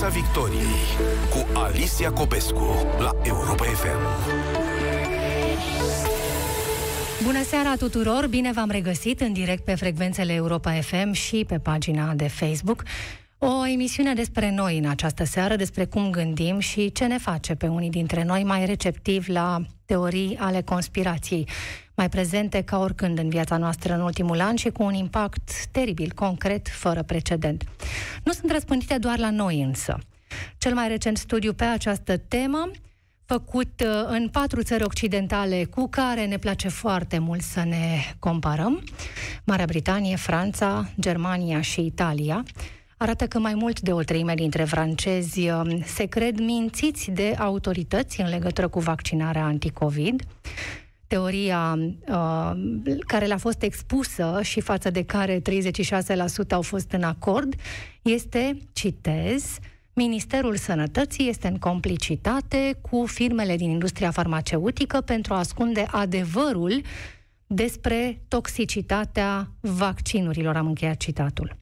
Piața Victoriei cu Alicia Copescu la Europa FM. Bună seara tuturor! Bine v-am regăsit în direct pe frecvențele Europa FM și pe pagina de Facebook. O emisiune despre noi în această seară, despre cum gândim și ce ne face pe unii dintre noi mai receptivi la teorii ale conspirației, mai prezente ca oricând în viața noastră în ultimul an și cu un impact teribil, concret, fără precedent. Nu sunt răspândite doar la noi însă. Cel mai recent studiu pe această temă făcut uh, în patru țări occidentale cu care ne place foarte mult să ne comparăm, Marea Britanie, Franța, Germania și Italia, arată că mai mult de o treime dintre francezi um, se cred mințiți de autorități în legătură cu vaccinarea anticovid. Teoria uh, care le-a fost expusă și față de care 36% au fost în acord este, citez, Ministerul Sănătății este în complicitate cu firmele din industria farmaceutică pentru a ascunde adevărul despre toxicitatea vaccinurilor. Am încheiat citatul.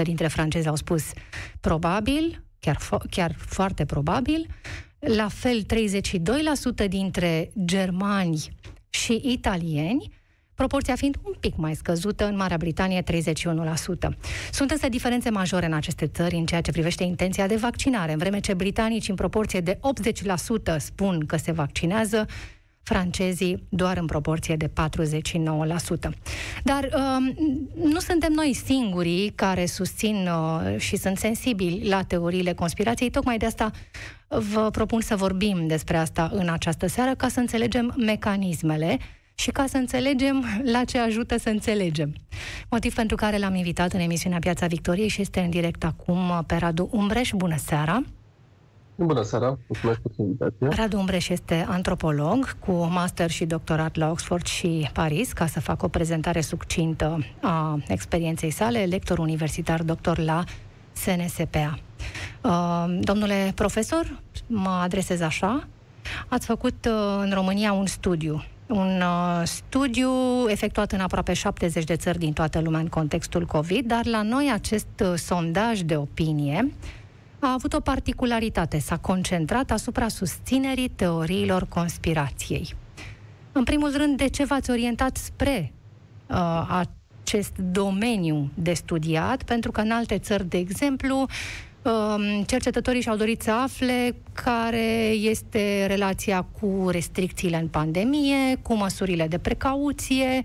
36% dintre francezi au spus probabil, chiar, fo- chiar foarte probabil, la fel 32% dintre germani și italieni, proporția fiind un pic mai scăzută, în Marea Britanie 31%. Sunt însă diferențe majore în aceste țări în ceea ce privește intenția de vaccinare, în vreme ce britanicii în proporție de 80% spun că se vaccinează, francezii doar în proporție de 49%. Dar uh, nu suntem noi singurii care susțin uh, și sunt sensibili la teoriile conspirației, tocmai de asta vă propun să vorbim despre asta în această seară, ca să înțelegem mecanismele și ca să înțelegem la ce ajută să înțelegem. Motiv pentru care l-am invitat în emisiunea Piața Victoriei și este în direct acum pe Radu Umbreș. Bună seara! Bună seara, mulțumesc pentru invitație. Radu Umbreș este antropolog cu master și doctorat la Oxford și Paris, ca să facă o prezentare succintă a experienței sale, lector universitar, doctor la SNSPA. Uh, domnule profesor, mă adresez așa, ați făcut uh, în România un studiu un uh, studiu efectuat în aproape 70 de țări din toată lumea în contextul COVID, dar la noi acest uh, sondaj de opinie a avut o particularitate, s-a concentrat asupra susținerii teoriilor conspirației. În primul rând, de ce v-ați orientat spre uh, acest domeniu de studiat? Pentru că în alte țări, de exemplu, uh, cercetătorii și-au dorit să afle care este relația cu restricțiile în pandemie, cu măsurile de precauție,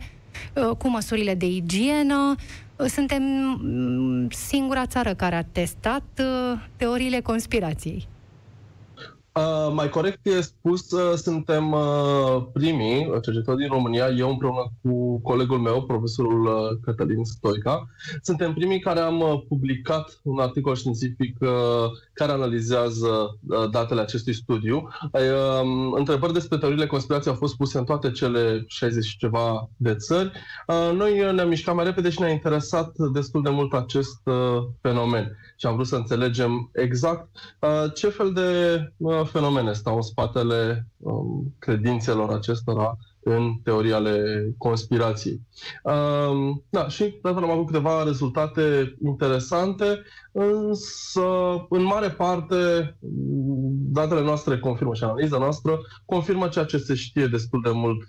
uh, cu măsurile de igienă, suntem mm, singura țară care a testat uh, teoriile conspirației. Uh, mai corect e spus, uh, suntem uh, primii cercetători din România, eu împreună cu colegul meu, profesorul uh, Cătălin Stoica, suntem primii care am uh, publicat un articol științific uh, care analizează uh, datele acestui studiu. Uh, întrebări despre teoriile conspirației au fost puse în toate cele 60 și ceva de țări. Uh, noi ne-am mișcat mai repede și ne-a interesat destul de mult acest uh, fenomen și am vrut să înțelegem exact uh, ce fel de uh, fenomene stau în spatele um, credințelor acestora în teoria ale conspirației. Um, da, și de am avut câteva rezultate interesante, însă în mare parte datele noastre confirmă și analiza noastră confirmă ceea ce se știe destul de mult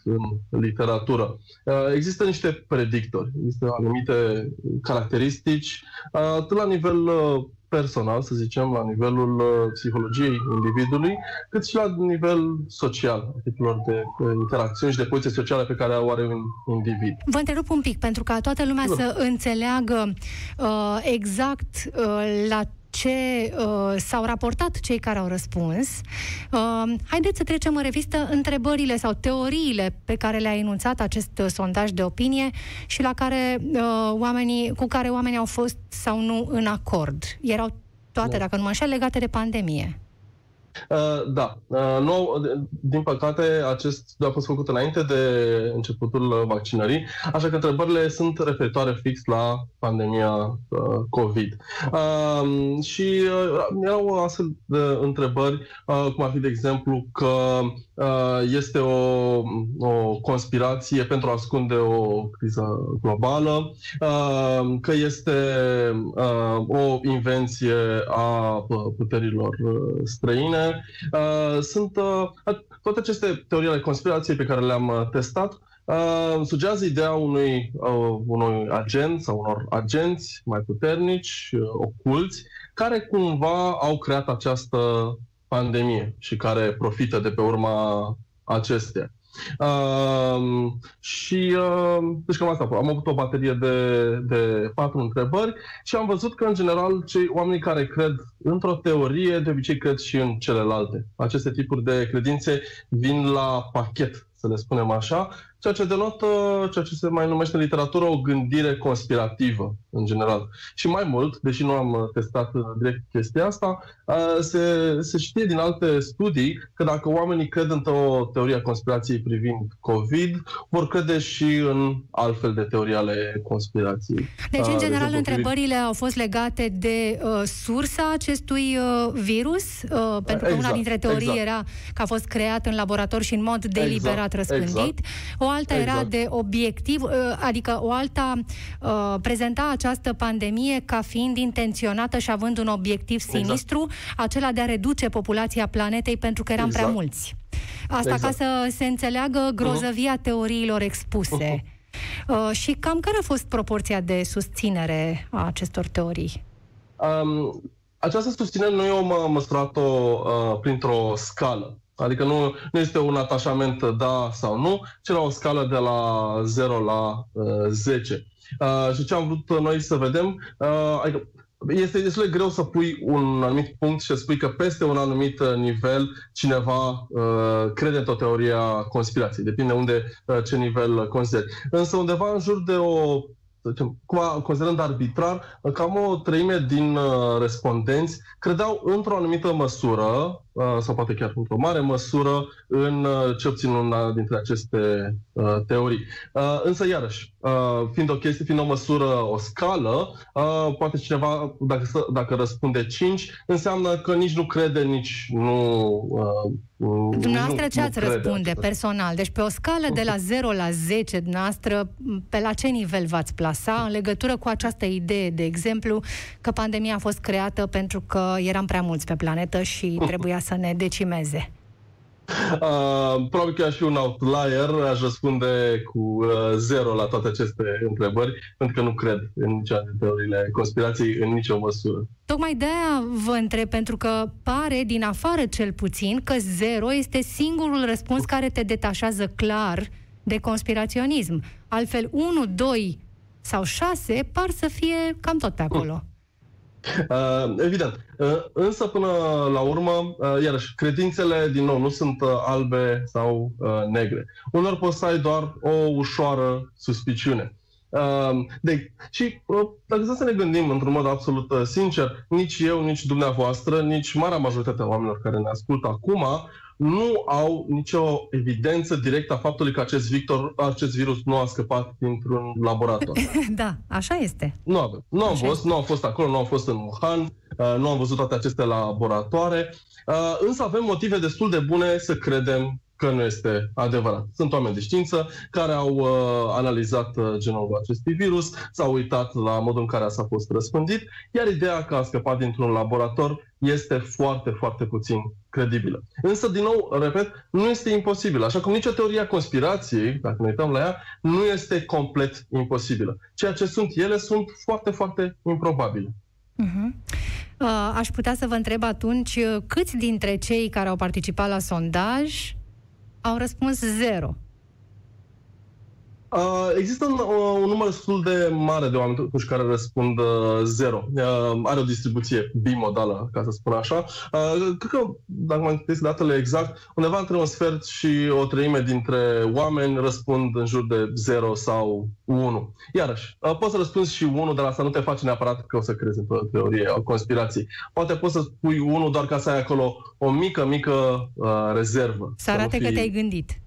în literatură. Uh, există niște predictori, există anumite caracteristici, uh, atât la nivel uh, personal, să zicem, la nivelul uh, psihologiei individului, cât și la nivel social, tipurilor de uh, interacțiuni și de poziție sociale pe care o are un individ. Vă întrerup un pic, pentru ca toată lumea da. să înțeleagă uh, exact uh, la ce uh, s-au raportat cei care au răspuns. Uh, haideți să trecem în revistă întrebările sau teoriile pe care le-a enunțat acest uh, sondaj de opinie și la care uh, oamenii, cu care oamenii au fost sau nu în acord. Erau toate, da. dacă nu mă înșel, legate de pandemie. Uh, da, uh, nu, din păcate acest studiu a fost făcut înainte de începutul vaccinării, așa că întrebările sunt referitoare fix la pandemia uh, COVID. Uh, și uh, erau astfel de întrebări, uh, cum ar fi, de exemplu, că uh, este o, o conspirație pentru a ascunde o criză globală, uh, că este uh, o invenție a puterilor străine, Uh, sunt uh, toate aceste teorii ale conspirației pe care le-am uh, testat uh, sugează ideea unui, uh, unui agent sau unor agenți mai puternici, uh, oculți, care cumva au creat această pandemie și care profită de pe urma acesteia. Uh, și uh, deci cam asta. Am avut o baterie de, de patru întrebări și am văzut că, în general, cei oamenii care cred într-o teorie, de obicei cred și în celelalte. Aceste tipuri de credințe vin la pachet, să le spunem așa, ceea ce denotă ceea ce se mai numește în literatură o gândire conspirativă, în general. Și mai mult, deși nu am testat direct chestia asta, se, se știe din alte studii că dacă oamenii cred într-o teorie a conspirației privind COVID, vor crede și în altfel de teorii ale conspirației. Deci, în general, de întrebările au fost legate de uh, sursa acestui uh, virus, uh, pentru că exact, una dintre teorii exact. era că a fost creat în laborator și în mod deliberat exact, răspândit. Exact. O alta exact. era de obiectiv, uh, adică o alta uh, prezenta această pandemie ca fiind intenționată și având un obiectiv exact. sinistru, exact. acela de a reduce populația planetei pentru că eram exact. prea mulți. Asta exact. ca să se înțeleagă grozăvia uh-huh. teoriilor expuse. Uh-huh. Uh, și cam care a fost proporția de susținere a acestor teorii? Um, această susținere noi am măsurat-o uh, printr-o scală. Adică nu, nu este un atașament da sau nu, ci la o scală de la 0 la uh, 10. Uh, și ce am vrut noi să vedem, uh, adică este destul de greu să pui un anumit punct și să spui că peste un anumit uh, nivel cineva uh, crede într-o teorie a conspirației. Depinde unde, uh, ce nivel consideri. Însă undeva în jur de o zicem, considerând arbitrar, cam o treime din uh, respondenți credeau într-o anumită măsură Uh, sau poate chiar într-o mare măsură în uh, ce obțin una dintre aceste uh, teorii. Uh, însă, iarăși, uh, fiind o chestie, fiind o măsură, o scală, uh, poate cineva, dacă, dacă răspunde 5, înseamnă că nici nu crede, nici nu... Uh, Dumneavoastră nu, ce ați nu răspunde personal? Deci pe o scală de la 0 la 10, dumneavoastră, pe la ce nivel v-ați plasa în legătură cu această idee, de exemplu, că pandemia a fost creată pentru că eram prea mulți pe planetă și trebuia să ne decimeze? Uh, probabil că aș fi un outlier, aș răspunde cu uh, zero la toate aceste întrebări, pentru că nu cred în niciuna dintre teoriile conspirației în nicio măsură. Tocmai de aia vă întreb, pentru că pare, din afară cel puțin, că zero este singurul răspuns care te detașează clar de conspiraționism. Altfel, 1, 2 sau 6 par să fie cam tot pe acolo. Uh, evident. Uh, însă, până la urmă, uh, iarăși, credințele, din nou, nu sunt uh, albe sau uh, negre. Unor poți să ai doar o ușoară suspiciune. Uh, de, și uh, dacă să ne gândim într-un mod absolut uh, sincer, nici eu, nici dumneavoastră, nici marea majoritate a oamenilor care ne ascultă acum nu au nicio evidență directă a faptului că acest, Victor, acest virus nu a scăpat dintr-un laborator. da, așa este. Nu avem. Nu am fost, nu am fost acolo, nu am fost în Wuhan, uh, nu am văzut toate aceste laboratoare, uh, însă avem motive destul de bune să credem că nu este adevărat. Sunt oameni de știință care au uh, analizat uh, genul acestui virus, s-au uitat la modul în care s-a fost răspândit, iar ideea că a scăpat dintr-un laborator este foarte, foarte puțin credibilă. Însă, din nou, repet, nu este imposibil. Așa cum nicio teorie a conspirației, dacă ne uităm la ea, nu este complet imposibilă. Ceea ce sunt ele sunt foarte, foarte improbabile. Uh-huh. Uh, aș putea să vă întreb atunci uh, câți dintre cei care au participat la sondaj au răspuns zero. Uh, există un, uh, un număr destul de mare de oameni totuși care răspund uh, zero. Uh, are o distribuție bimodală, ca să spun așa. Uh, cred că, dacă mă întâlnesc datele exact, undeva între un sfert și o treime dintre oameni răspund în jur de 0 sau 1. Iarăși, uh, poți să răspunzi și 1, dar asta nu te face neapărat că o să crezi într-o teorie a conspirației. Poate poți să spui 1 doar ca să ai acolo o mică, mică uh, rezervă. Să arate să că te-ai gândit.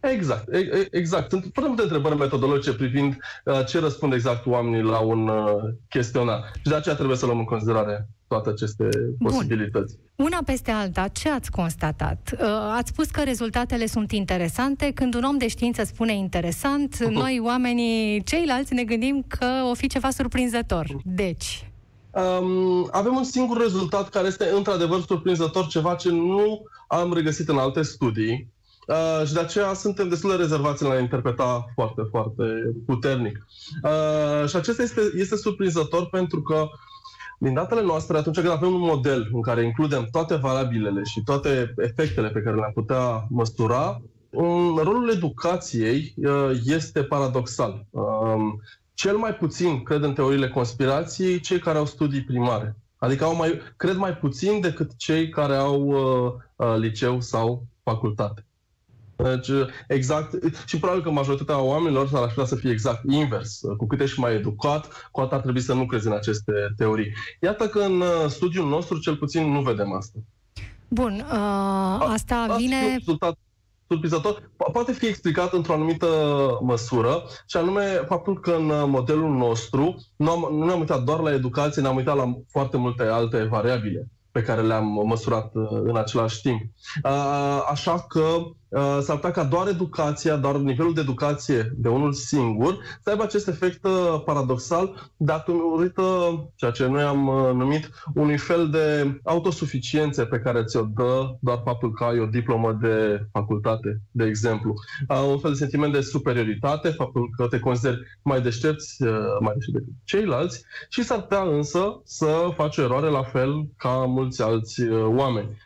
Exact, exact. Sunt foarte multe întrebări metodologice privind uh, ce răspund exact oamenii la un uh, chestionar. Și de aceea trebuie să luăm în considerare toate aceste Bun. posibilități. Una peste alta, ce ați constatat? Uh, ați spus că rezultatele sunt interesante. Când un om de știință spune interesant, uh-huh. noi oamenii ceilalți ne gândim că o fi ceva surprinzător. Deci... Um, avem un singur rezultat care este într-adevăr surprinzător, ceva ce nu am regăsit în alte studii. Uh, și de aceea suntem destul de rezervați la a interpreta foarte, foarte puternic. Uh, și acesta este, este surprinzător pentru că din datele noastre, atunci când avem un model în care includem toate variabilele și toate efectele pe care le-am putea măsura, um, rolul educației uh, este paradoxal. Um, cel mai puțin cred în teoriile conspirației cei care au studii primare. Adică au mai, cred mai puțin decât cei care au uh, uh, liceu sau facultate. Deci, exact, și probabil că majoritatea oamenilor s-ar aștepta să fie exact invers. Cu cât ești mai educat, cu atât ar trebui să nu crezi în aceste teorii. Iată că în uh, studiul nostru, cel puțin, nu vedem asta. Bun, uh, asta a, vine... Rezultat surprizător, poate fi explicat într-o anumită măsură, și anume faptul că în uh, modelul nostru nu, am, nu ne-am uitat doar la educație, ne-am uitat la foarte multe alte variabile pe care le-am măsurat în același timp. Așa că Uh, s-ar putea ca doar educația, doar nivelul de educație de unul singur să aibă acest efect uh, paradoxal datorită ceea ce noi am uh, numit unui fel de autosuficiențe pe care ți-o dă doar faptul că ai o diplomă de facultate, de exemplu. Un fel de sentiment de superioritate, faptul că te consideri mai deștepți, mai deștept decât ceilalți și s-ar putea însă să faci o eroare la fel ca mulți alți oameni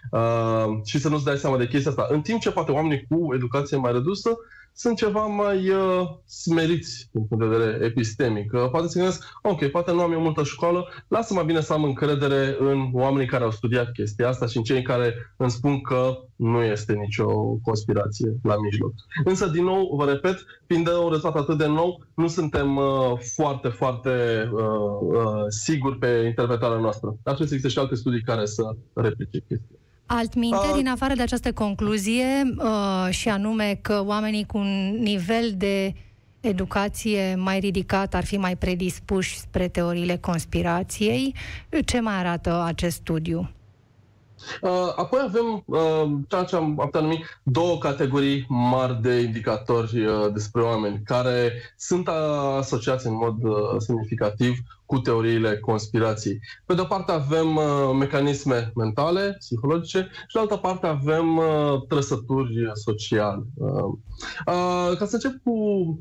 și să nu-ți dai seama de chestia asta. În timp ce poate oamenii cu educație mai redusă sunt ceva mai uh, smeriți din punct de vedere epistemic. Uh, poate să gândesc, ok, poate nu am eu multă școală, lasă mai bine să am încredere în oamenii care au studiat chestia asta și în cei care îmi spun că nu este nicio conspirație la mijloc. Însă, din nou, vă repet, fiind de un rezultat atât de nou, nu suntem uh, foarte, foarte uh, uh, siguri pe interpretarea noastră. Dar trebuie să existe și alte studii care să replice chestia. Altminte, uh, din afară de această concluzie, uh, și anume că oamenii cu un nivel de educație mai ridicat ar fi mai predispuși spre teoriile conspirației, ce mai arată acest studiu? Uh, apoi avem uh, ceea ce am putea numi două categorii mari de indicatori uh, despre oameni, care sunt asociați în mod uh, semnificativ cu teoriile conspirației. Pe de o parte avem uh, mecanisme mentale, psihologice, și de altă parte avem uh, trăsături sociale. Uh, uh, ca să încep cu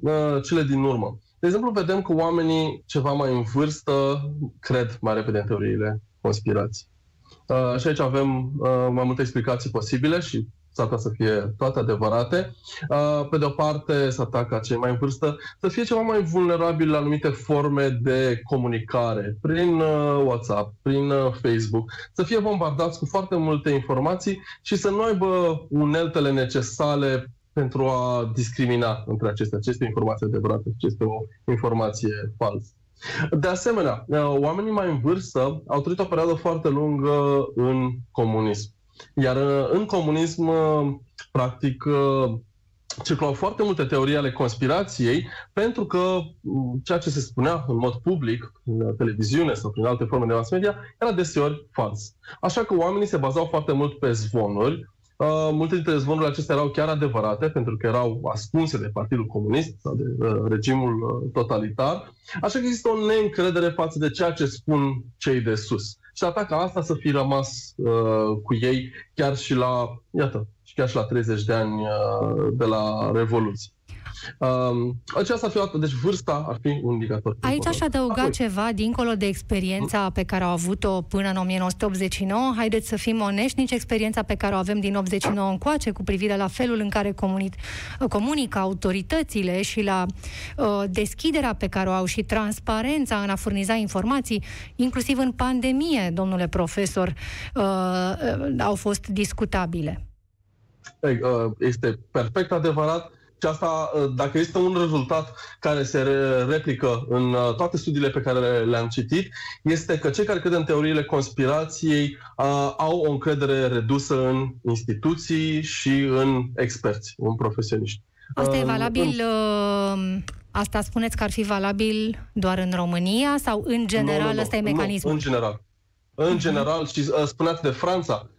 uh, cele din urmă. De exemplu, vedem că oamenii ceva mai în vârstă cred mai repede în teoriile conspirației. Uh, și aici avem uh, mai multe explicații posibile și s-ar putea să fie toate adevărate. Uh, pe de o parte, să atacă cei mai în vârstă, să fie ceva mai vulnerabil la anumite forme de comunicare, prin uh, WhatsApp, prin uh, Facebook, să fie bombardați cu foarte multe informații și să nu aibă uneltele necesare pentru a discrimina între acestea. Ce este o informație adevărată și ce este o informație falsă. De asemenea, oamenii mai în vârstă au trăit o perioadă foarte lungă în comunism. Iar în comunism, practic, circulau foarte multe teorii ale conspirației, pentru că ceea ce se spunea în mod public, în televiziune sau prin alte forme de mass media, era deseori fals. Așa că oamenii se bazau foarte mult pe zvonuri, Uh, multe dintre zvonurile acestea erau chiar adevărate, pentru că erau ascunse de Partidul Comunist sau de uh, regimul uh, totalitar. Așa că există o neîncredere față de ceea ce spun cei de sus. Și ataca asta să fi rămas uh, cu ei chiar și la, iată, chiar și la 30 de ani uh, de la Revoluție. Um, aceasta ar fi o deci vârsta ar fi un indicator. Aici aș adăuga Apoi, ceva, dincolo de experiența pe care au avut-o până în 1989, haideți să fim onești, nici experiența pe care o avem din 89 încoace cu privire la felul în care comunic, comunică autoritățile și la uh, deschiderea pe care o au și transparența în a furniza informații, inclusiv în pandemie, domnule profesor, uh, uh, au fost discutabile. Uh, este perfect adevărat și asta, uh, dacă este un rezultat care se replică în uh, toate studiile pe care le-am citit, este că cei care cred în teoriile conspirației uh, au o încredere redusă în instituții și în experți, în profesioniști. Asta e valabil, uh, asta spuneți că ar fi valabil doar în România sau în general nu, nu, ăsta e mecanismul? Nu, în general. În uh-huh. general, și uh, spuneați de Franța, Uh,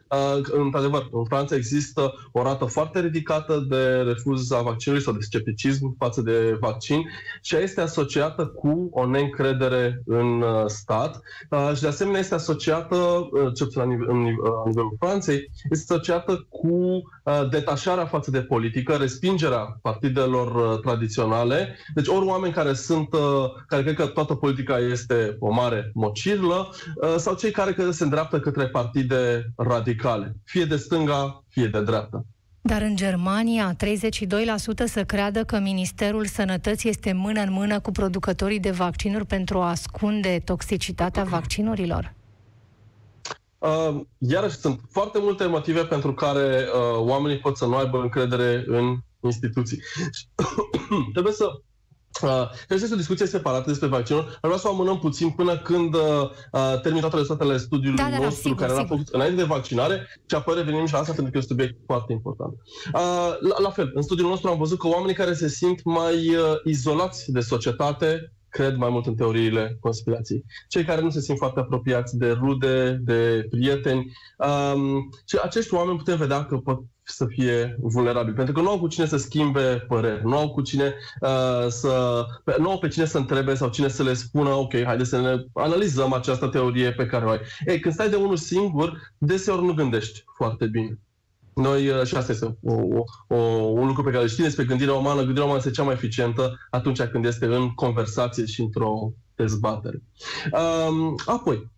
într-adevăr, în Franța există o rată foarte ridicată de refuz a vaccinului sau de scepticism față de vaccin și este asociată cu o neîncredere în uh, stat uh, și de asemenea este asociată, ce la nivelul Franței, este asociată cu detașarea față de politică, respingerea partidelor tradiționale. Deci ori oameni care sunt, care cred că toată politica este o mare mocirlă, sau cei care se îndreaptă către partide radicale radicale, fie de stânga, fie de dreapta. Dar în Germania, 32% să creadă că Ministerul Sănătății este mână în mână cu producătorii de vaccinuri pentru a ascunde toxicitatea vaccinurilor. Uh, iarăși sunt foarte multe motive pentru care uh, oamenii pot să nu aibă încredere în instituții. Trebuie să Uh, este o discuție separată despre vaccinul. Ar vrea să o amânăm puțin până când uh, uh termin toate rezultatele studiului da, da, da, nostru sigur, care era făcut înainte de vaccinare și apoi revenim și la asta pentru că este un subiect foarte important. Uh, la, la fel, în studiul nostru am văzut că oamenii care se simt mai uh, izolați de societate cred mai mult în teoriile conspirației. Cei care nu se simt foarte apropiați de rude, de prieteni, um, și acești oameni putem vedea că pot să fie vulnerabili, pentru că nu au cu cine să schimbe păreri, nu au cu cine uh, să, nu au pe cine să întrebe sau cine să le spună, ok, haide să ne analizăm această teorie pe care o ai. Ei, când stai de unul singur, deseori nu gândești foarte bine. Noi, uh, și asta este o, o, o, un lucru pe care îl știm despre gândirea umană, gândirea umană este cea mai eficientă atunci când este în conversație și într-o dezbatere. Um, apoi,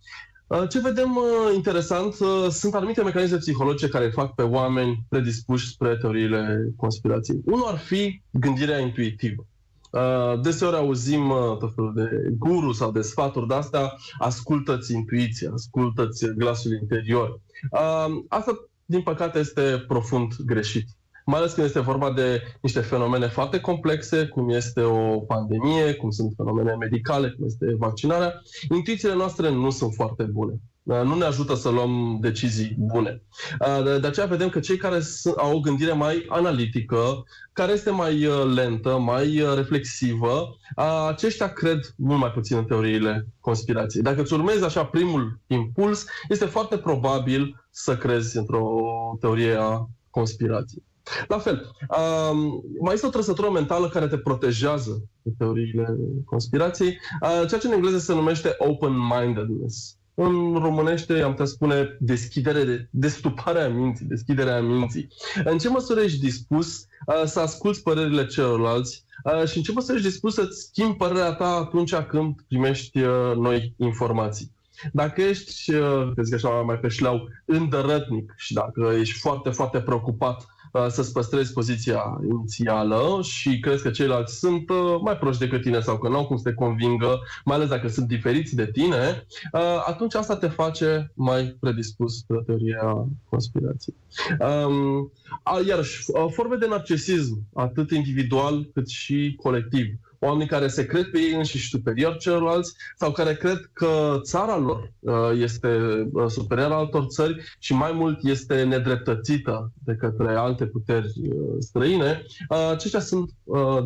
uh, ce vedem uh, interesant sunt anumite mecanisme psihologice care fac pe oameni predispuși spre teoriile conspirației. Unul ar fi gândirea intuitivă. Deseori auzim tot felul de guru sau de sfaturi de astea, ascultă-ți intuiția, ascultă-ți glasul interior. Asta din păcate, este profund greșit. Mai ales când este vorba de niște fenomene foarte complexe, cum este o pandemie, cum sunt fenomene medicale, cum este vaccinarea, intuițiile noastre nu sunt foarte bune. Nu ne ajută să luăm decizii bune. De aceea vedem că cei care au o gândire mai analitică, care este mai uh, lentă, mai uh, reflexivă, aceștia cred mult mai puțin în teoriile conspirației. Dacă îți urmezi așa primul impuls, este foarte probabil să crezi într-o teorie a conspirației. La fel, um, mai este o trăsătură mentală care te protejează de teoriile conspirației, uh, ceea ce în engleză se numește open-mindedness. În românește am putea spune deschidere, de, destuparea minții, deschiderea minții. În ce măsură ești dispus uh, să asculți părerile celorlalți uh, și în ce măsură ești dispus să-ți schimbi părerea ta atunci când primești uh, noi informații. Dacă ești, uh, zic așa, mai pe șleau, îndărătnic și dacă ești foarte, foarte preocupat uh, să-ți păstrezi poziția inițială și crezi că ceilalți sunt uh, mai proști decât tine sau că nu au cum să te convingă, mai ales dacă sunt diferiți de tine, atunci asta te face mai predispus pe teoria conspirației. Um, iarăși, forme de narcisism, atât individual cât și colectiv, oameni care se cred pe ei înșiși superior celorlalți sau care cred că țara lor uh, este uh, superioară altor țări și mai mult este nedreptățită de către alte puteri uh, străine, aceștia sunt,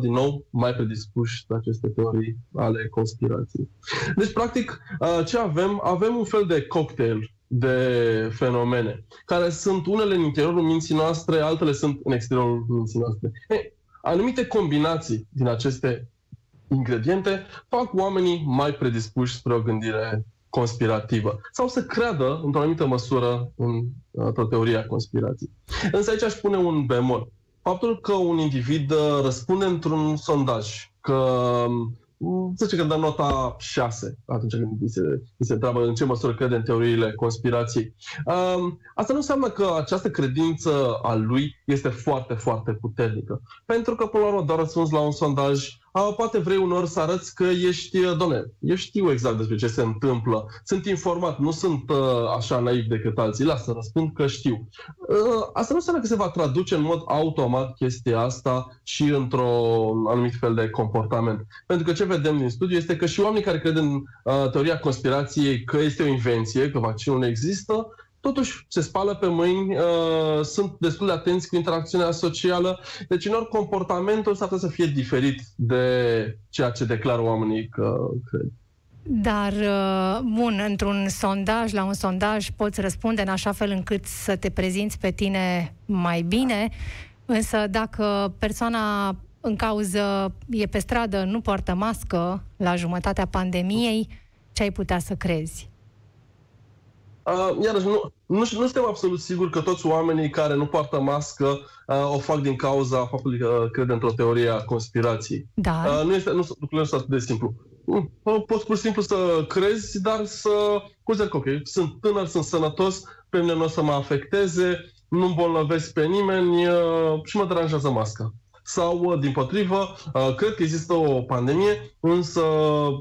din nou, mai predispuși de aceste teorii ale conspirației. Deci, practic, ce avem? Avem un fel de cocktail de fenomene, care sunt unele în interiorul minții noastre, altele sunt în exteriorul minții noastre. Hey, anumite combinații din aceste ingrediente fac oamenii mai predispuși spre o gândire conspirativă sau să creadă, într-o anumită măsură, în uh, teoria conspirației. Însă aici aș pune un bemol. faptul că un individ uh, răspunde într-un sondaj că um, să zicem că dă nota 6 atunci când mi se, mi se întreabă în ce măsură crede în teoriile conspirației. Um, asta nu înseamnă că această credință a lui este foarte, foarte puternică. Pentru că, până la urmă, doar răspuns la un sondaj a, poate vrei unor să arăți că ești, uh, doamne, eu știu exact despre ce se întâmplă, sunt informat, nu sunt uh, așa naiv decât alții, lasă, răspund că știu. Uh, asta nu înseamnă că se va traduce în mod automat chestia asta și într-un anumit fel de comportament. Pentru că ce vedem din studiu este că și oamenii care cred în uh, teoria conspirației că este o invenție, că vaccinul nu există, totuși se spală pe mâini, uh, sunt destul de atenți cu interacțiunea socială, deci în ori comportamentul s-ar putea să fie diferit de ceea ce declară oamenii că cred. Dar, uh, bun, într-un sondaj, la un sondaj poți răspunde în așa fel încât să te prezinți pe tine mai bine, însă dacă persoana în cauză e pe stradă, nu poartă mască la jumătatea pandemiei, ce ai putea să crezi? Uh, iarăși, nu, nu, nu suntem absolut siguri că toți oamenii care nu poartă mască uh, o fac din cauza faptului că cred într-o teorie a conspirației. Da. Uh, nu este, nu, lucrurile nu sunt atât de simplu. Uh, poți pur și simplu să crezi, dar să consideri că, ok, sunt tânăr, sunt sănătos, pe mine nu o să mă afecteze, nu îmbolnăvesc pe nimeni uh, și mă deranjează masca sau, uh, din potrivă, uh, cred că există o pandemie, însă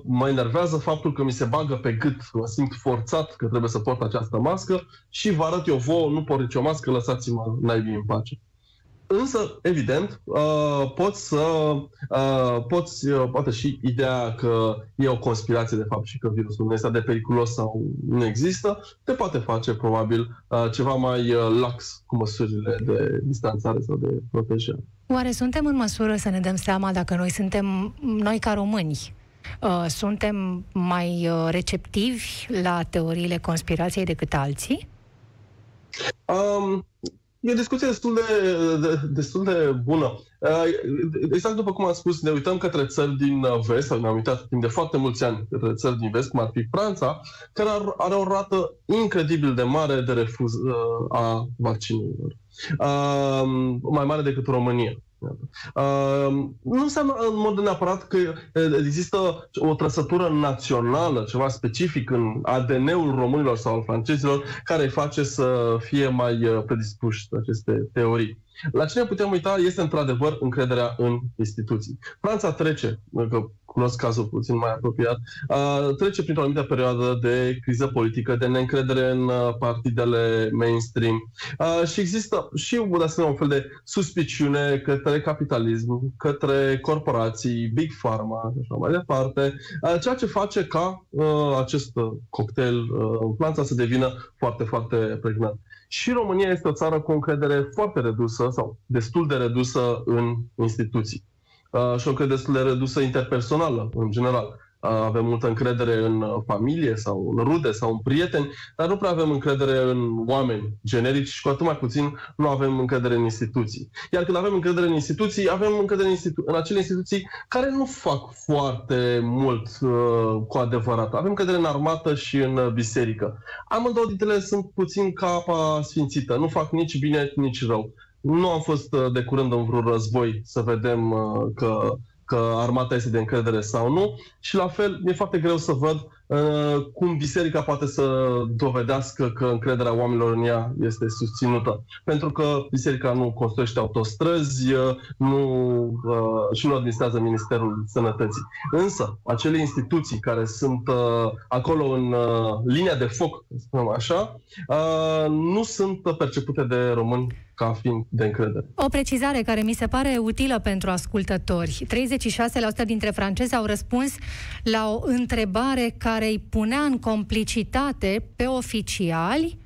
mă enervează faptul că mi se bagă pe gât, mă simt forțat că trebuie să port această mască și vă arăt eu vouă, nu port nicio mască, lăsați-mă naibii în pace. Însă, evident, uh, poți să uh, poți, uh, poate și ideea că e o conspirație de fapt și că virusul nu este de periculos sau nu există, te poate face probabil uh, ceva mai uh, lax cu măsurile de distanțare sau de protejare. Oare suntem în măsură să ne dăm seama dacă noi suntem, noi ca români, uh, suntem mai uh, receptivi la teoriile conspirației decât alții? Um, e o discuție destul de, de, destul de bună. Uh, exact după cum am spus, ne uităm către țări din vest, sau ne-am uitat timp de foarte mulți ani către țări din vest, cum ar fi Franța, care are o rată incredibil de mare de refuz uh, a vaccinurilor. Uh, mai mare decât România. Uh, nu înseamnă în mod neapărat că există o trăsătură națională, ceva specific în ADN-ul românilor sau al francezilor, care îi face să fie mai predispuși aceste teorii. La ce ne putem uita este într-adevăr încrederea în instituții. Franța trece, că cunosc cazul puțin mai apropiat, trece printr-o anumită perioadă de criză politică, de neîncredere în partidele mainstream și există și de asemenea un fel de suspiciune către capitalism, către corporații, big pharma și așa mai departe, ceea ce face ca acest cocktail în Franța să devină foarte, foarte pregnant. Și România este o țară cu o încredere foarte redusă sau destul de redusă în instituții. Uh, și o încredere destul de redusă interpersonală, în general. Uh, avem multă încredere în uh, familie sau în rude sau în prieteni, dar nu prea avem încredere în oameni generici și cu atât mai puțin nu avem încredere în instituții. Iar când avem încredere în instituții, avem încredere în, institu- în acele instituții care nu fac foarte mult uh, cu adevărat. Avem încredere în armată și în biserică. Amândouă dintre ele sunt puțin ca apa sfințită, nu fac nici bine, nici rău. Nu am fost de curând în vreun război să vedem că că armata este de încredere sau nu. Și la fel e foarte greu să văd uh, cum biserica poate să dovedească că încrederea oamenilor în ea este susținută. Pentru că biserica nu construiește autostrăzi uh, nu, uh, și nu administrează Ministerul Sănătății. Însă, acele instituții care sunt uh, acolo în uh, linia de foc, să spunem așa, uh, nu sunt percepute de români ca fiind de încredere. O precizare care mi se pare utilă pentru ascultători. 36% dintre francezi au răspuns la o întrebare care îi punea în complicitate pe oficiali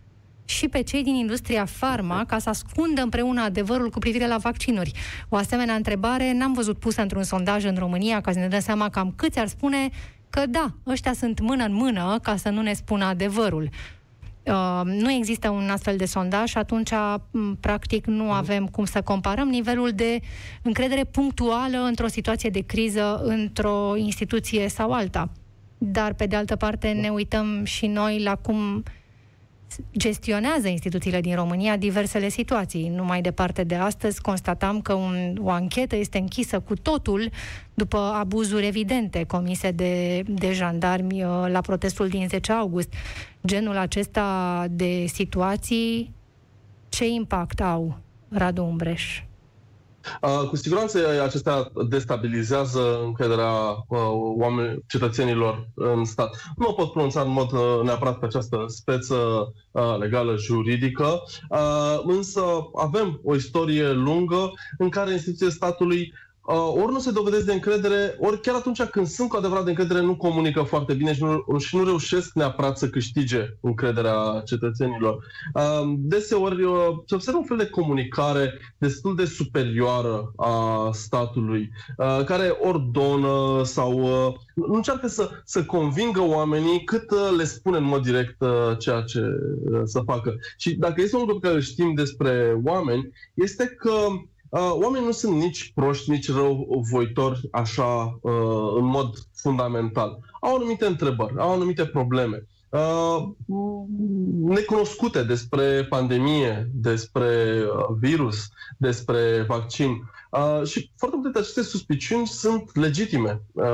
și pe cei din industria farma ca să ascundă împreună adevărul cu privire la vaccinuri. O asemenea întrebare n-am văzut pusă într-un sondaj în România ca să ne dăm seama cam câți ar spune că da, ăștia sunt mână în mână ca să nu ne spună adevărul. Uh, nu există un astfel de sondaj și atunci, practic, nu avem cum să comparăm nivelul de încredere punctuală într-o situație de criză, într-o instituție sau alta. Dar, pe de altă parte, ne uităm și noi la cum gestionează instituțiile din România diversele situații. Nu mai departe de astăzi constatam că un, o anchetă este închisă cu totul după abuzuri evidente comise de, de jandarmi uh, la protestul din 10 august. Genul acesta de situații, ce impact au, Radu Umbreș? Uh, cu siguranță acestea destabilizează încrederea uh, oameni, cetățenilor în stat. Nu mă pot pronunța în mod uh, neapărat pe această speță legală juridică, însă avem o istorie lungă în care instituțiile statului uh, ori nu se dovedesc de încredere, ori chiar atunci când sunt cu adevărat de încredere, nu comunică foarte bine și nu, și nu reușesc neapărat să câștige încrederea cetățenilor. Uh, deseori uh, se observă un fel de comunicare destul de superioară a statului, uh, care ordonă sau uh, nu încearcă să, să convingă oamenii cât uh, le spune în mod direct uh, ceea ce uh, să facă. Și dacă este un lucru pe care știm despre oameni, este că Uh, oamenii nu sunt nici proști, nici răuvoitori așa uh, în mod fundamental. Au anumite întrebări, au anumite probleme. Uh, necunoscute despre pandemie, despre uh, virus, despre vaccin. Uh, și foarte multe dintre aceste suspiciuni sunt legitime. Uh,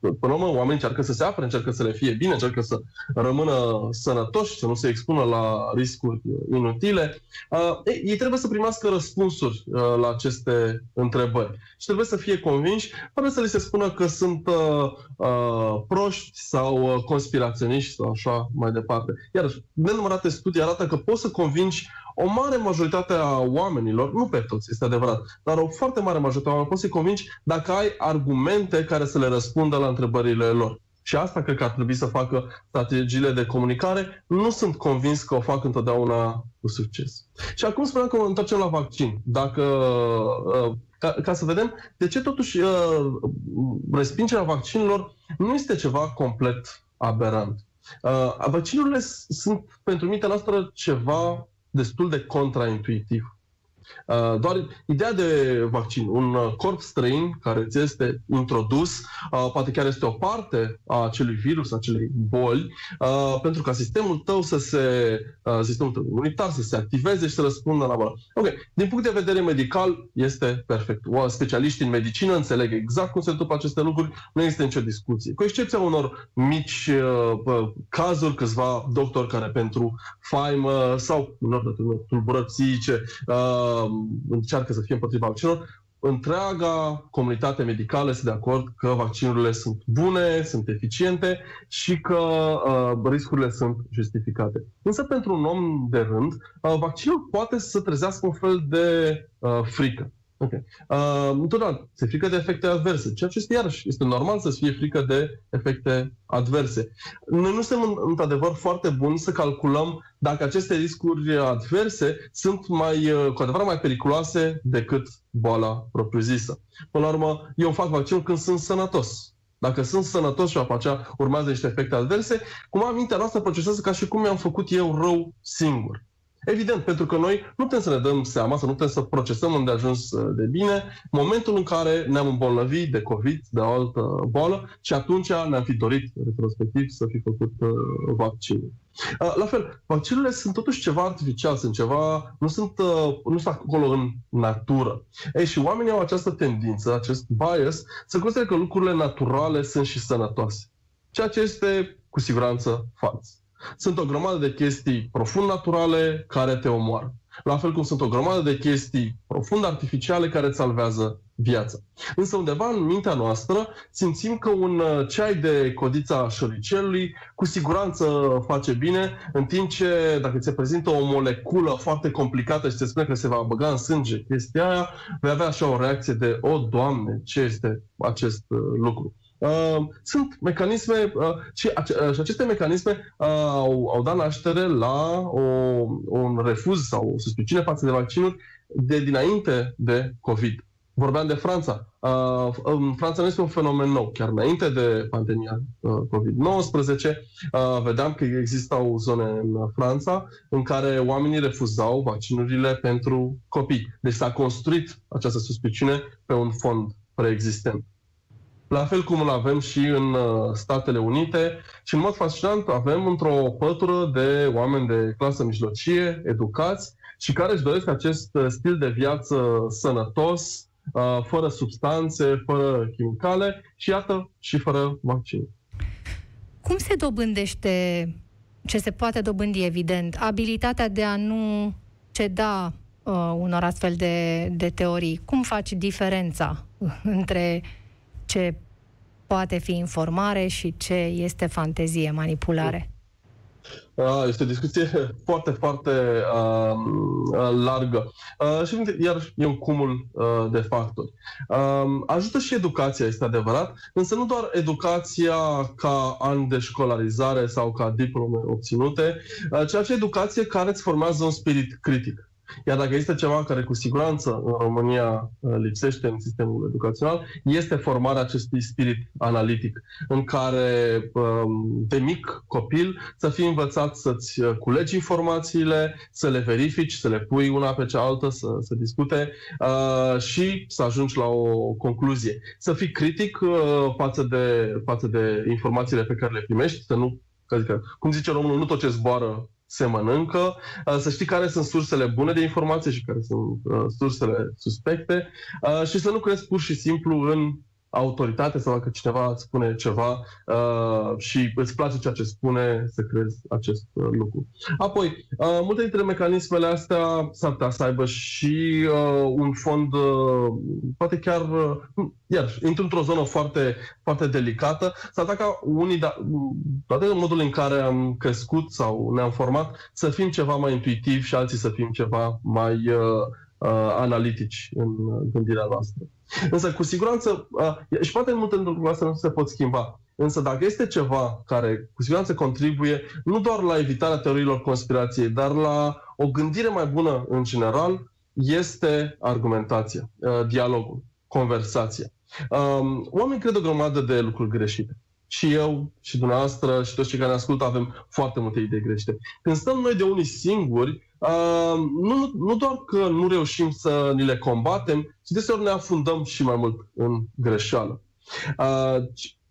până la urmă, oamenii încearcă să se apere, încearcă să le fie bine, încearcă să rămână sănătoși, să nu se expună la riscuri inutile. Uh, ei, ei trebuie să primească răspunsuri uh, la aceste întrebări și trebuie să fie convinși, fără să li se spună că sunt uh, uh, proști sau uh, conspiraționiști sau așa mai departe. Iar nenumărate studii arată că poți să convingi o mare majoritate a oamenilor, nu pe toți, este adevărat, dar o foarte mare majoritate a oamenilor poți să-i convingi dacă ai argumente care să le răspundă la întrebările lor. Și asta cred că ar trebui să facă strategiile de comunicare. Nu sunt convins că o fac întotdeauna cu succes. Și acum spuneam că mă întoarcem la vaccin. Dacă, uh, ca, ca să vedem de ce totuși uh, respingerea vaccinilor nu este ceva complet aberant. Uh, vaccinurile sunt pentru mintea noastră ceva destul de contraintuitiv. Uh, doar ideea de vaccin, un uh, corp străin care ți este introdus, uh, poate chiar este o parte a acelui virus, a acelei boli, pentru ca sistemul tău să se, sistemul tău imunitar să se activeze și să răspundă la boală. Ok, din punct de vedere medical este perfect. Specialiștii în medicină înțeleg exact cum se întâmplă aceste lucruri, nu există nicio discuție. Cu excepția unor mici cazuri, câțiva doctori care pentru faimă sau unor tulburări psihice încearcă să fie împotriva vaccinilor, întreaga comunitate medicală este de acord că vaccinurile sunt bune, sunt eficiente și că uh, riscurile sunt justificate. Însă pentru un om de rând, uh, vaccinul poate să trezească un fel de uh, frică. Ok. Uh, întotdeauna se frică de efecte adverse, ceea ce este iarăși, este normal să fie frică de efecte adverse. Noi nu suntem într-adevăr foarte buni să calculăm dacă aceste riscuri adverse sunt mai, uh, cu adevărat mai periculoase decât boala propriu-zisă. Până la urmă, eu fac vaccinul când sunt sănătos. Dacă sunt sănătos și apă aceea urmează niște efecte adverse, cum mintea noastră procesează ca și cum mi-am făcut eu rău singur. Evident, pentru că noi nu putem să ne dăm seama, să nu putem să procesăm unde a ajuns uh, de bine, momentul în care ne-am îmbolnăvit de COVID, de o altă boală, și atunci ne-am fi dorit, retrospectiv, să fi făcut uh, vaccinul. Uh, la fel, vaccinurile sunt totuși ceva artificial, sunt ceva, nu sunt, nu sunt acolo în natură. Ei, și oamenii au această tendință, acest bias, să considere că lucrurile naturale sunt și sănătoase. Ceea ce este cu siguranță fals. Sunt o grămadă de chestii profund naturale care te omoară. La fel cum sunt o grămadă de chestii profund artificiale care îți salvează viața. Însă undeva în mintea noastră simțim că un uh, ceai de codița șoricelului cu siguranță face bine, în timp ce dacă ți se prezintă o moleculă foarte complicată și se spune că se va băga în sânge chestia aia, vei avea așa o reacție de, o, Doamne, ce este acest uh, lucru? Uh, sunt mecanisme uh, și, uh, și aceste mecanisme uh, au, au dat naștere la o, un refuz sau o suspiciune față de vaccinuri de dinainte de COVID. Vorbeam de Franța. Uh, în Franța nu este un fenomen nou. Chiar înainte de pandemia uh, COVID-19, uh, vedeam că existau zone în Franța în care oamenii refuzau vaccinurile pentru copii. Deci s-a construit această suspiciune pe un fond preexistent. La fel cum îl avem și în uh, Statele Unite și în mod fascinant avem într-o pătură de oameni de clasă mijlocie, educați și care își doresc acest uh, stil de viață sănătos, uh, fără substanțe, fără chimicale și iată și fără vaccin. Cum se dobândește ce se poate dobândi, evident, abilitatea de a nu ceda uh, unor astfel de, de teorii? Cum faci diferența între ce poate fi informare și ce este fantezie, manipulare? Este o discuție foarte, foarte uh, largă. Uh, și iar e un cumul uh, de factori. Uh, ajută și educația, este adevărat, însă nu doar educația ca an de școlarizare sau ca diplome obținute, uh, ci și educație care îți formează un spirit critic. Iar dacă este ceva care cu siguranță în România uh, lipsește în sistemul educațional, este formarea acestui spirit analitic, în care um, de mic copil să fii învățat să-ți uh, culegi informațiile, să le verifici, să le pui una pe cealaltă, să, să discute uh, și să ajungi la o concluzie. Să fii critic uh, față, de, față de informațiile pe care le primești, să nu, că, cum zice românul, nu tot ce zboară se mănâncă, uh, să știi care sunt sursele bune de informație și care sunt uh, sursele suspecte. Uh, și să nu crezi pur și simplu în autoritate sau dacă cineva îți spune ceva uh, și îți place ceea ce spune, să crezi acest uh, lucru. Apoi, uh, multe dintre mecanismele astea s-ar putea să aibă și uh, un fond, uh, poate chiar, uh, iar, intru într-o zonă foarte, foarte delicată, s-ar putea ca unii, da, toate în modul în care am crescut sau ne-am format, să fim ceva mai intuitivi și alții să fim ceva mai uh, uh, analitici în gândirea noastră. Însă, cu siguranță, uh, și poate multe lucruri astea nu se pot schimba. Însă dacă este ceva care cu siguranță contribuie nu doar la evitarea teoriilor conspirației, dar la o gândire mai bună în general, este argumentația, uh, dialogul, conversația. Um, oamenii cred o grămadă de lucruri greșite. Și eu, și dumneavoastră, și toți cei care ne ascultă avem foarte multe idei greșite. Când stăm noi de unii singuri, Uh, nu, nu doar că nu reușim să ni le combatem, ci deseori ne afundăm și mai mult în greșeală. Uh,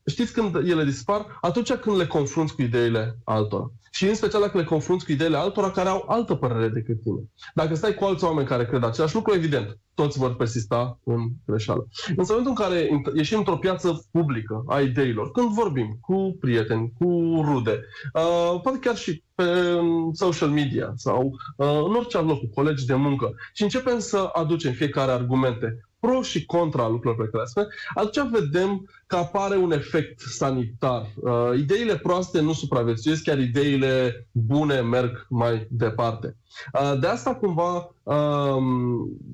știți când ele dispar? Atunci când le confrunți cu ideile altora. Și în special dacă le confrunți cu ideile altora care au altă părere decât tine. Dacă stai cu alți oameni care cred același lucru, evident, toți vor persista în greșeală. În momentul în care ieșim într-o piață publică a ideilor, când vorbim cu prieteni, cu rude, uh, poate chiar și pe social media sau uh, în orice alt loc, cu colegi de muncă, și începem să aducem fiecare argumente pro și contra lucrurilor pe care le spune, atunci vedem că apare un efect sanitar. Uh, ideile proaste nu supraviețuiesc, chiar ideile bune merg mai departe. Uh, de asta cumva uh,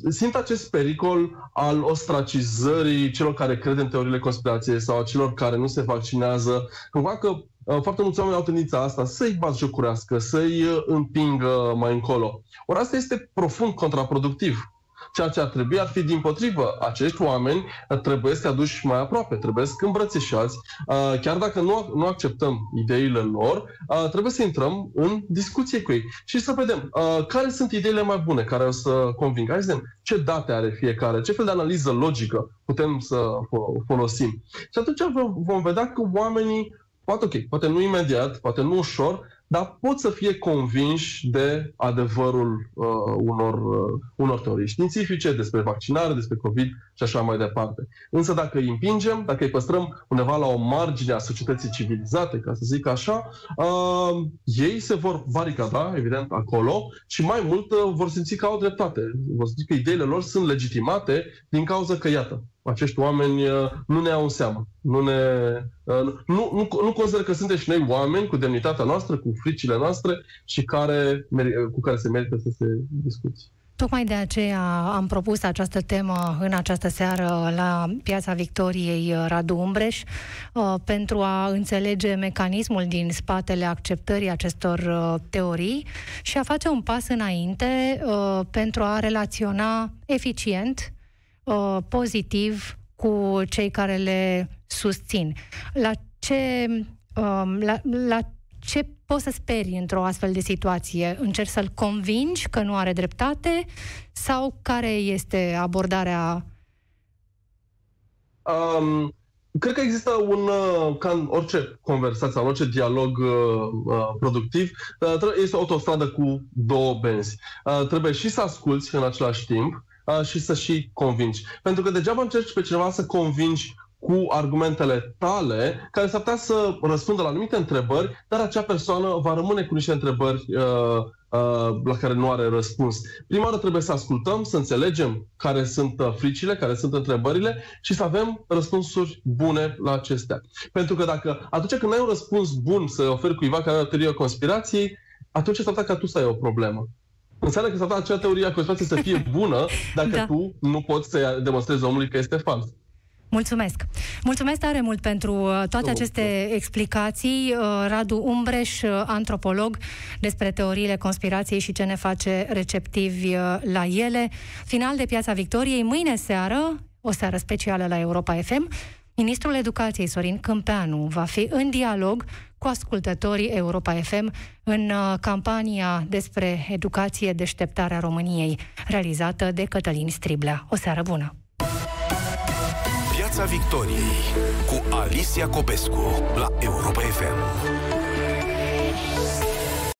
simt acest pericol al ostracizării celor care cred în teoriile conspirației sau a celor care nu se vaccinează. Cumva că uh, foarte mulți oameni au tendința asta să-i batjocurească, să-i uh, împingă mai încolo. Ori asta este profund contraproductiv Ceea ce ar trebui ar fi din potrivă. Acești oameni trebuie să aduși mai aproape, trebuie să îmbrățișați. Uh, chiar dacă nu, nu acceptăm ideile lor, uh, trebuie să intrăm în discuție cu ei și să vedem uh, care sunt ideile mai bune care o să convingă. Hai să vedem ce date are fiecare, ce fel de analiză logică putem să folosim. Și atunci vom vedea că oamenii poate ok, poate nu imediat, poate nu ușor, dar pot să fie convinși de adevărul uh, unor, uh, unor teorii științifice despre vaccinare, despre COVID și așa mai departe. Însă dacă îi împingem, dacă îi păstrăm undeva la o margine a societății civilizate, ca să zic așa, uh, ei se vor baricada, evident, acolo și mai mult uh, vor simți că au dreptate. Vor simți că ideile lor sunt legitimate din cauza că, iată, acești oameni uh, nu ne au în seamă. Nu, ne, uh, nu, nu, nu consider că suntem și noi oameni cu demnitatea noastră, cu fricile noastre și care, cu care se merită să se discuți. Tocmai de aceea am propus această temă în această seară la Piața Victoriei uh, Radu Umbreș pentru a înțelege mecanismul din spatele acceptării acestor teorii și a face un pas înainte pentru a relaționa eficient uh, pozitiv cu cei care le susțin. La ce, uh, la, la ce poți să speri într-o astfel de situație? Încerci să-l convingi că nu are dreptate sau care este abordarea? Um, cred că există un, uh, ca în orice conversație, în orice dialog uh, uh productiv, uh, este o autostradă cu două benzi. Uh, trebuie și să asculți în același timp uh, și să și convingi. Pentru că degeaba încerci pe cineva să convingi cu argumentele tale, care s-ar putea să răspundă la anumite întrebări, dar acea persoană va rămâne cu niște întrebări uh, uh, la care nu are răspuns. Prima oară trebuie să ascultăm, să înțelegem care sunt uh, fricile, care sunt întrebările și să avem răspunsuri bune la acestea. Pentru că dacă atunci când ai un răspuns bun să oferi cuiva care are o teorie conspirației, atunci s-ar putea ca tu să ai o problemă. Înseamnă că s-ar putea acea teorie a conspirației să fie bună dacă da. tu nu poți să demonstrezi omului că este fals. Mulțumesc! Mulțumesc tare mult pentru uh, toate aceste explicații. Uh, Radu Umbreș, uh, antropolog, despre teoriile conspirației și ce ne face receptivi la ele. Final de Piața Victoriei, mâine seară, o seară specială la Europa FM, Ministrul Educației Sorin Câmpeanu va fi în dialog cu ascultătorii Europa FM în campania despre educație deșteptarea României, realizată de Cătălin Striblea. O seară bună! Piața Victoriei cu Alicia Copescu la Europa FM.